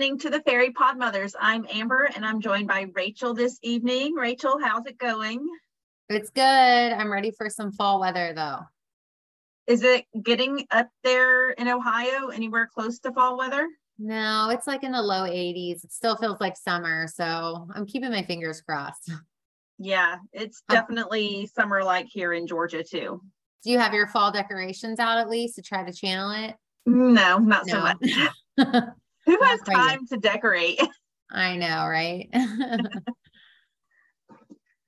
listening to the Fairy Pod Mothers. I'm Amber and I'm joined by Rachel this evening. Rachel, how's it going? It's good. I'm ready for some fall weather though. Is it getting up there in Ohio anywhere close to fall weather? No, it's like in the low 80s. It still feels like summer. So I'm keeping my fingers crossed. Yeah, it's oh. definitely summer like here in Georgia too. Do you have your fall decorations out at least to try to channel it? No, not so much. Who has crazy. time to decorate? I know, right?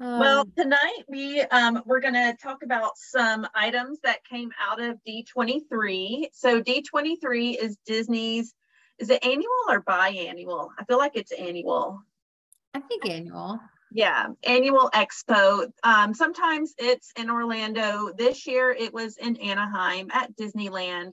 Well, Um, tonight we um we're gonna talk about some items that came out of D23. So D23 is Disney's, is it annual or biannual? I feel like it's annual. I think annual. Yeah, annual expo. Um, sometimes it's in Orlando. This year it was in Anaheim at Disneyland.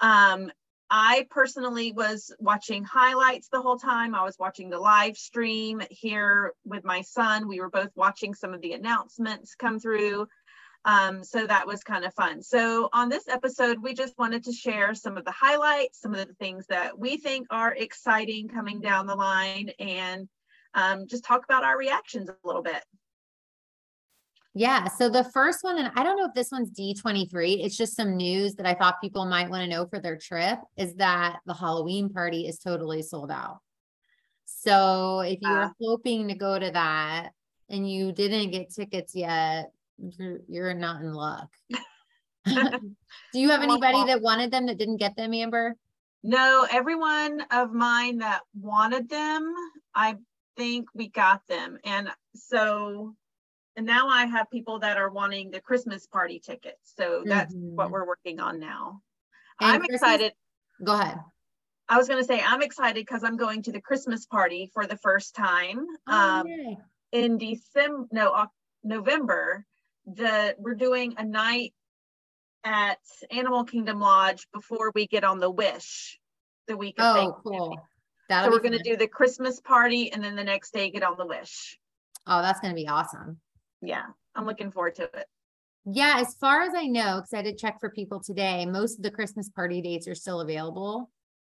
Um, I personally was watching highlights the whole time. I was watching the live stream here with my son. We were both watching some of the announcements come through. Um, so that was kind of fun. So on this episode, we just wanted to share some of the highlights, some of the things that we think are exciting coming down the line, and um, just talk about our reactions a little bit. Yeah. So the first one, and I don't know if this one's D23, it's just some news that I thought people might want to know for their trip is that the Halloween party is totally sold out. So if you were Ah. hoping to go to that and you didn't get tickets yet, you're, you're not in luck. Do you have anybody that wanted them that didn't get them, Amber? No, everyone of mine that wanted them, I think we got them. And so, and now I have people that are wanting the Christmas party tickets. So that's what Mhm. we're working on now. And I'm Christmas- excited. Go ahead. I was going to say, I'm excited because I'm going to the Christmas party for the first time. Oh, Um, yay. in December, no, November, the, we're doing a night at Animal Kingdom Lodge before we get on the Wish the week of Oh, cool. So That'll we're gonna do the Christmas party and then the next day get on the Wish. Oh, that's going to be awesome. Yeah, I'm looking forward to it. Yeah, as far as I know, because I did check for people today, most of the Christmas party dates are still available.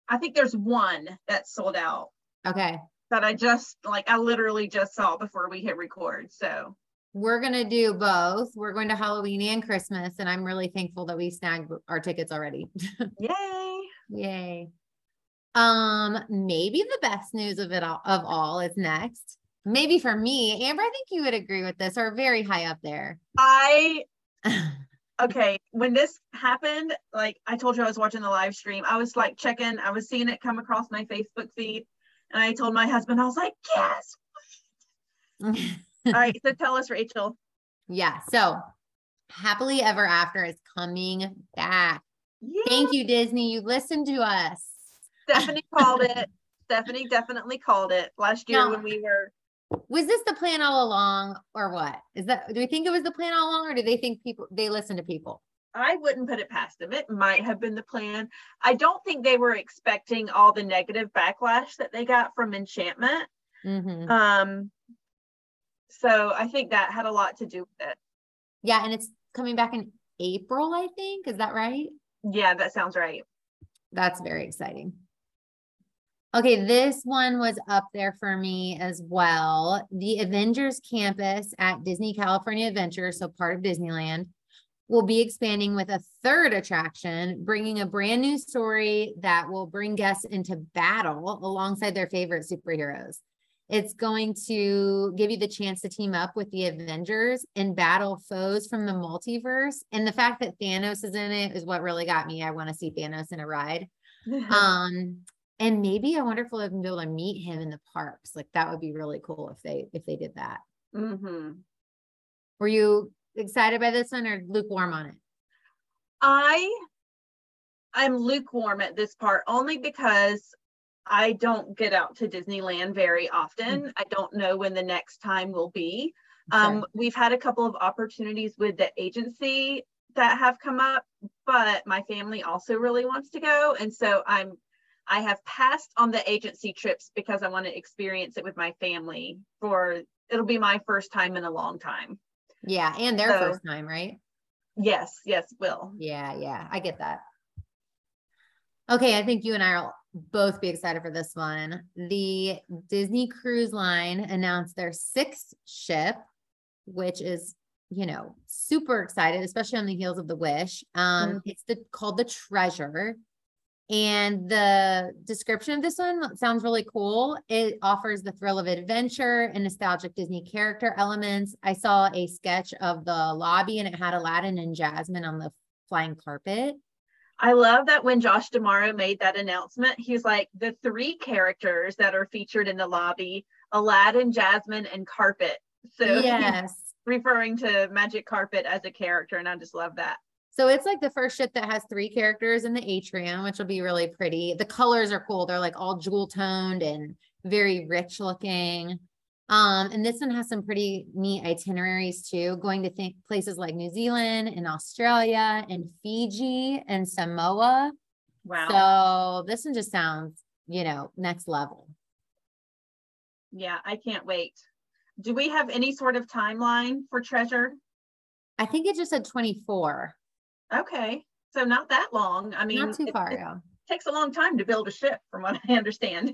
I think there's one that's sold out Okay. that I just, like, I literally just saw before we hit record, so. We're going to do both. We're going to Halloween and Christmas, and I'm really thankful that we snagged our tickets already. Yay! Yay. Um, maybe the best news of it all of all is next. Maybe for me, Amber, I think you would agree with this, or very high up there. I, okay, when this happened, like, I told you I was watching the live stream, I was like checking, I was seeing it come across my Facebook feed. And I told my husband, I was like, yes. All right, so tell us, Rachel. yeah. So happily ever after is coming back. Yeah. Thank you, Disney. You listened to us. Stephanie called it. Stephanie definitely called it last year No. when we were Was this the plan all along or what? Is that do we think it was the plan all along or do they think people they listen to people? I wouldn't put it past them. It might have been the plan. I don't think they were expecting all the negative backlash that they got from enchantment. Mhm. Um so I think that had a lot to do with it. Yeah, and it's coming back in April, I think. Is that right? Yeah, that sounds right. That's very exciting. Okay, this one was up there for me as well. The Avengers campus at Disney California Adventure, so part of Disneyland, will be expanding with a third attraction, bringing a brand new story that will bring guests into battle alongside their favorite superheroes. It's going to give you the chance to team up with the Avengers and battle foes from the multiverse. And the fact that Thanos is in it is what really got me. I want to see Thanos in a ride. Um, and maybe I wonder if we'll even be able to meet him in the parks. Like that would be really cool if they if they did that. Mm-hmm. Were you excited by this one or lukewarm on it? I I'm lukewarm at this part only because I don't get out to Disneyland very often. I don't know when the next time will be. Um, we've had a couple of opportunities with the agency that have come up, but my family also really wants to go. And so I'm, I have passed on the agency trips because I want to experience it with my family for, it'll be my first time in a long time. yeah, and their So- first time, right? Yes, yes, will. Yeah, yeah, I get that. Okay, I think you and I will both be excited for this one. The Disney Cruise Line announced their sixth ship, which is, you know, super excited, especially on the heels of the Wish. Um, mm-hmm. It's the called the Treasure. And the description of this one sounds really cool. It offers the thrill of adventure and nostalgic Disney character elements. I saw a sketch of the lobby and it had Aladdin and Jasmine on the flying carpet. I love that when Josh D'Amaro made that announcement, he's like the three characters that are featured in the lobby, Aladdin, Jasmine, and Carpet. So yes, referring to Magic Carpet as a character, and I just love that. So it's like the first ship that has three characters in the atrium, which will be really pretty. The colors are cool. They're like all jewel toned and very rich looking. Um, and this one has some pretty neat itineraries too, going to think places like New Zealand and Australia and Fiji and Samoa. Wow. So this one just sounds, you know, next level. Yeah, I can't wait. Do we have any sort of timeline for treasure? I think it just said 24. Okay. So not that long. I mean, not too far, it, yeah. Takes a long time to build a ship, from what I understand.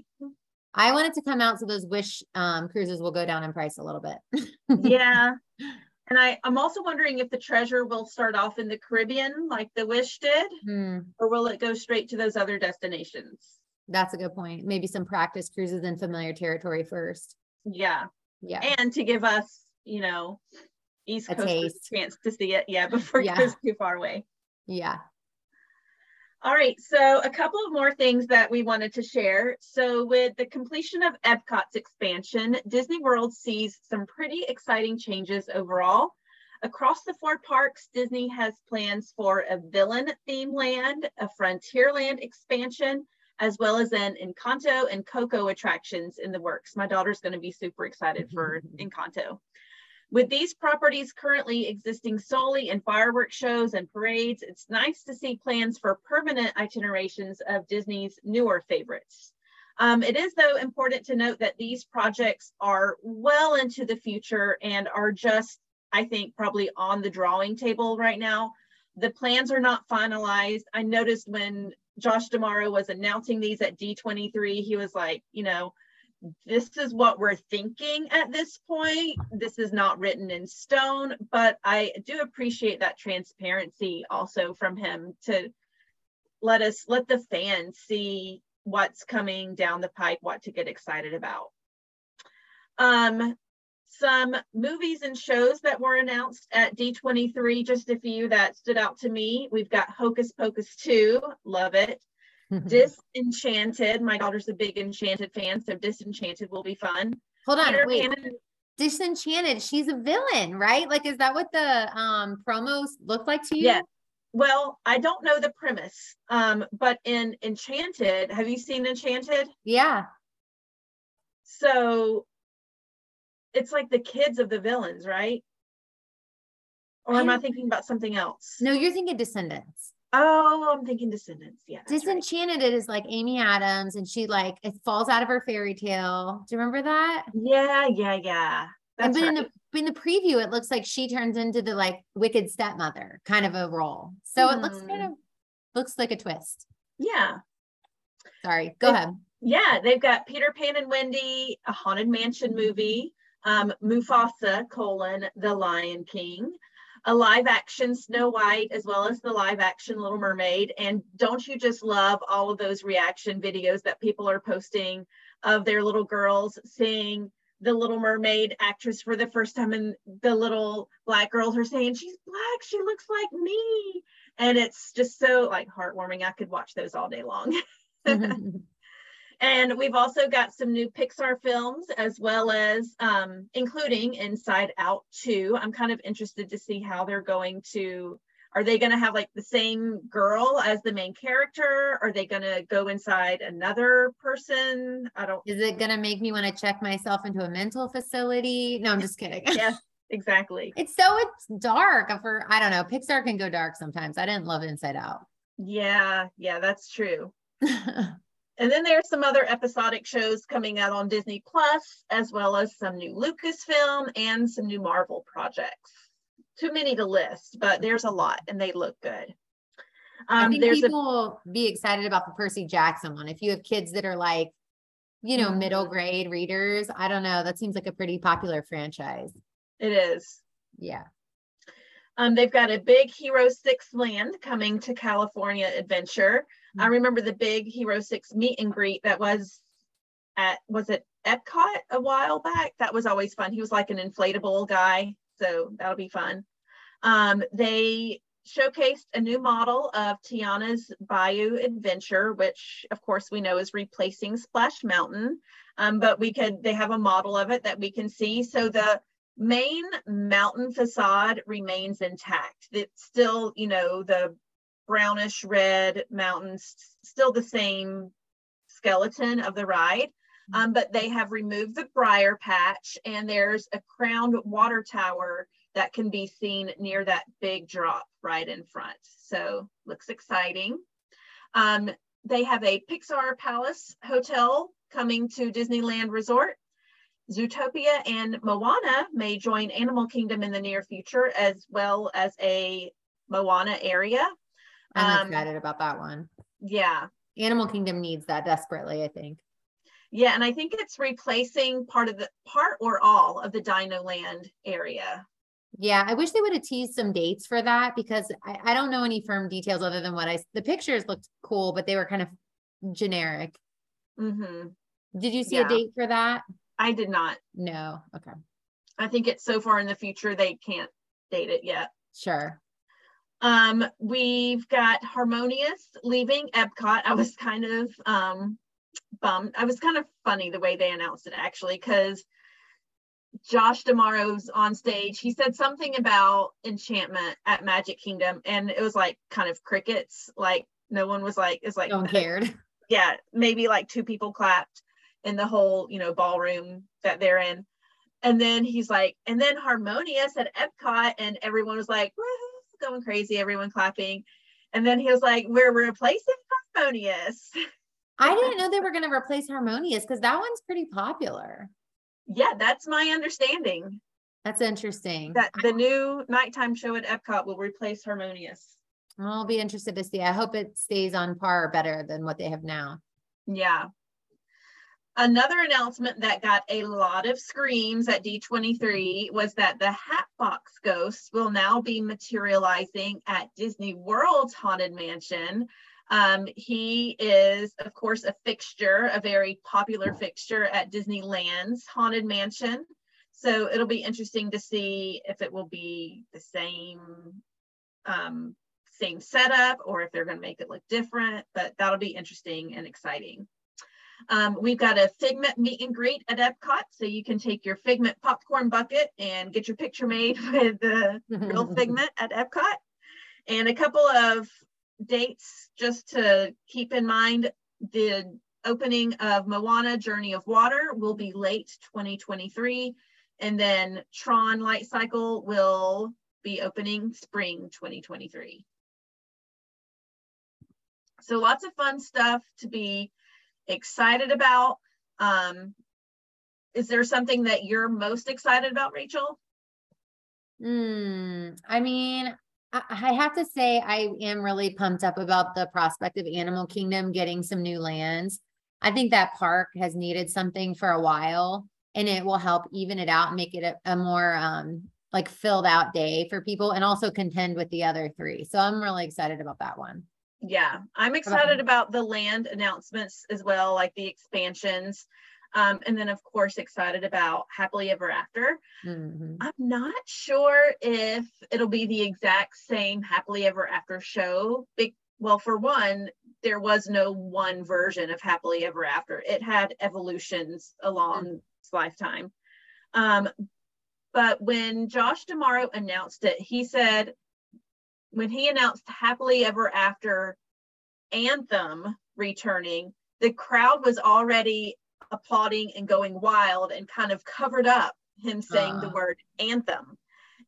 I want it to come out so those wish um, cruises will go down in price a little bit. yeah. And I, I'm also wondering if the treasure will start off in the Caribbean like the Wish did, hmm. or will it go straight to those other destinations? That's a good point. Maybe some practice cruises in familiar territory first. Yeah. Yeah. And to give us, you know, East Coast chance to see it. Yeah, before yeah. it goes too far away. Yeah. All right, so a couple of more things that we wanted to share. So with the completion of Epcot's expansion, Disney World sees some pretty exciting changes overall. Across the four parks, Disney has plans for a villain theme land, a Frontierland expansion, as well as an Encanto and Coco attractions in the works. My daughter's gonna be super excited for Encanto. With these properties currently existing solely in fireworks shows and parades, it's nice to see plans for permanent itinerations of Disney's newer favorites. Um, it is, though, important to note that these projects are well into the future and are just, I think, probably on the drawing table right now. The plans are not finalized. I noticed when Josh D'Amaro was announcing these at D23, he was like, you know, this is what we're thinking at this point. This is not written in stone, but I do appreciate that transparency also from him to let us let the fans see what's coming down the pipe, what to get excited about. Um, some movies and shows that were announced at D23, just a few that stood out to me. We've got Hocus Pocus 2, love it. Disenchanted. My daughter's a big Enchanted fan, so Disenchanted will be fun. Hold on, Peter wait. Disenchanted. She's a villain, right? Like, is that what the um promos look like to you? Yeah. Well, I don't know the premise, um, but in Enchanted, have you seen Enchanted? Yeah. So it's like the kids of the villains, right? Or am I thinking about something else? No, you're thinking Descendants. Oh, I'm thinking Descendants. Yeah. Disenchanted right. is like Amy Adams and she like it falls out of her fairy tale. Do you remember that? Yeah, yeah, yeah. That's but right. in the in the preview, it looks like she turns into the like wicked stepmother kind of a role. So it looks kind of hmm. looks like a twist. Yeah. Sorry, go ahead. Yeah, they've got Peter Pan and Wendy, a haunted mansion movie, um, Mufasa colon the Lion King, a live action Snow White as well as the live action Little Mermaid. And don't you just love all of those reaction videos that people are posting of their little girls seeing the Little Mermaid actress for the first time, and the little black girls are saying, She's black, she looks like me. And it's just so like heartwarming. I could watch those all day long. And we've also got some new Pixar films as well as um, including Inside Out 2. I'm kind of interested to see how they're going to, are they going to have like the same girl as the main character? Are they going to go inside another person? I don't. Is it going to make me want to check myself into a mental facility? No, I'm just kidding. yes, exactly. It's so it's dark for, I don't know, Pixar can go dark sometimes. I didn't love Inside Out. Yeah, yeah, that's true. And then there's some other episodic shows coming out on Disney Plus, as well as some new Lucasfilm and some new Marvel projects. Too many to list, but there's a lot and they look good. I Um, think there's a, people will be excited about the Percy Jackson one. If you have kids that are like, you know, middle Mhm. grade readers, I don't know. That seems like a pretty popular franchise. it is. Yeah. Um, they've got a big Hero Six land coming to California Adventure. I remember the big Hero Six meet and greet that was at was it Epcot a while back? That was always fun. He was like an inflatable guy, so that'll be fun. Um, they showcased a new model of Tiana's Bayou Adventure, which of course we know is replacing Splash Mountain. Um, but we could they have a model of it that we can see. So the main mountain facade remains intact. It's still, you know, the brownish red mountains, still the same skeleton of the ride. Um, but they have removed the briar patch and there's a crowned water tower that can be seen near that big drop right in front. So looks exciting. Um, they have a Pixar Place Hotel coming to Disneyland Resort. Zootopia and Moana may join Animal Kingdom in the near future, as well as a Moana area. I'm Um, excited about that one. Yeah, Animal Kingdom needs that desperately, I think. yeah, and I think it's replacing part of the part or all of the Dino Land area. Yeah, I wish they would have teased some dates for that because I, I don't know any firm details other than what I the pictures looked cool, but they were kind of generic. Mm-hmm. Did you see Yeah. a date for that? I did not. No. Okay. I think it's so far in the future they can't date it yet. Sure. Um, we've got Harmonious leaving Epcot. I was kind of um bummed. I was kind of funny the way they announced it actually, because Josh D'Amaro's on stage. He said something about enchantment at Magic Kingdom, and it was like kind of crickets. Like no one was like, it's like No one cared. yeah, maybe like two people clapped in the whole, you know, ballroom that they're in. And then he's like, and then Harmonious at Epcot, and everyone was like, Woo-hoo, going crazy, everyone clapping. And then he was like, we're replacing Harmonious. I didn't know they were going to replace Harmonious because that one's pretty popular. yeah, that's my understanding. That's interesting. That the new nighttime show at Epcot will replace Harmonious. I'll be interested to see. I hope it stays on par or better than what they have now. Yeah. Another announcement that got a lot of screams at D23 was that the Hatbox Ghost will now be materializing at Disney World's Haunted Mansion. Um, he is, of course, a fixture, a very popular fixture at Disneyland's Haunted Mansion. So it'll be interesting to see if it will be the same um, same setup or if they're going to make it look different, but that'll be interesting and exciting. Um, we've got a Figment meet and greet at Epcot, so you can take your Figment popcorn bucket and get your picture made with the real Figment at Epcot. And a couple of dates just to keep in mind. The opening of Moana Journey of Water will be late 2023. And then Tron Light Cycle will be opening spring 2023. So lots of fun stuff to be excited about. Um, is there something that you're most excited about, Rachel? Hmm. I mean, I, have to say I am really pumped up about the prospect of Animal Kingdom getting some new lands. I think that park has needed something for a while and it will help even it out and make it a, a more um like filled out day for people and also contend with the other three. So I'm really excited about that one. Yeah, I'm excited about the land announcements as well, like the expansions. Um, and then of course excited about Happily Ever After. Mhm. I'm not sure if it'll be the exact same Happily Ever After show. Big, well, for one, there was no one version of Happily Ever After. It had evolutions along its lifetime. Um, but when Josh D'Amaro announced it, he said, when he announced Happily Ever After Anthem returning, the crowd was already applauding and going wild and kind of covered up him saying the Ah. word anthem.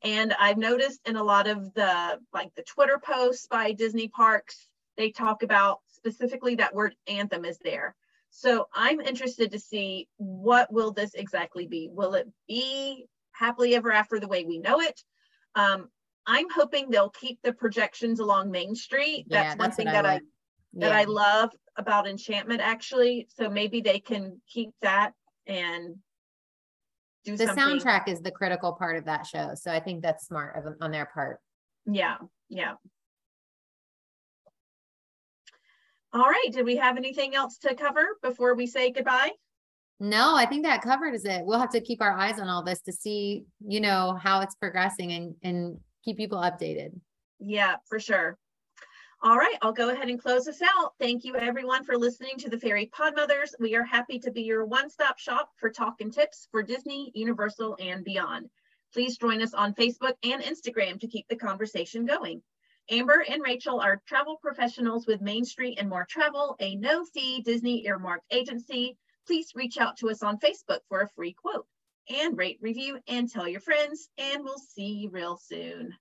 And I've noticed in a lot of the like the Twitter posts by Disney parks, they talk about specifically that word anthem is there. So I'm interested to see what will this exactly be. Will it be happily ever after the way we know it? Um, I'm hoping they'll keep the projections along Main Street. That's, Yeah, one thing I that I like. that I love about Enchantment actually. So maybe they can keep that and do The something. soundtrack is the critical part of that show. So I think that's smart of, on their part. Yeah, yeah. All right, did we have anything else to cover before we say goodbye? No, I think that covers it. We'll have to keep our eyes on all this to see, you know, how it's progressing and, and keep people updated. Yeah, for sure. All right, I'll go ahead and close this out. Thank you everyone for listening to the Fairy Podmothers. We are happy to be your one-stop shop for talk and tips for Disney, Universal, and beyond. Please join us on Facebook and Instagram to keep the conversation going. Amber and Rachel are travel professionals with Main Street and More Travel, a no-fee Disney earmarked agency. Please reach out to us on Facebook for a free quote and rate, review, and tell your friends, and we'll see you real soon.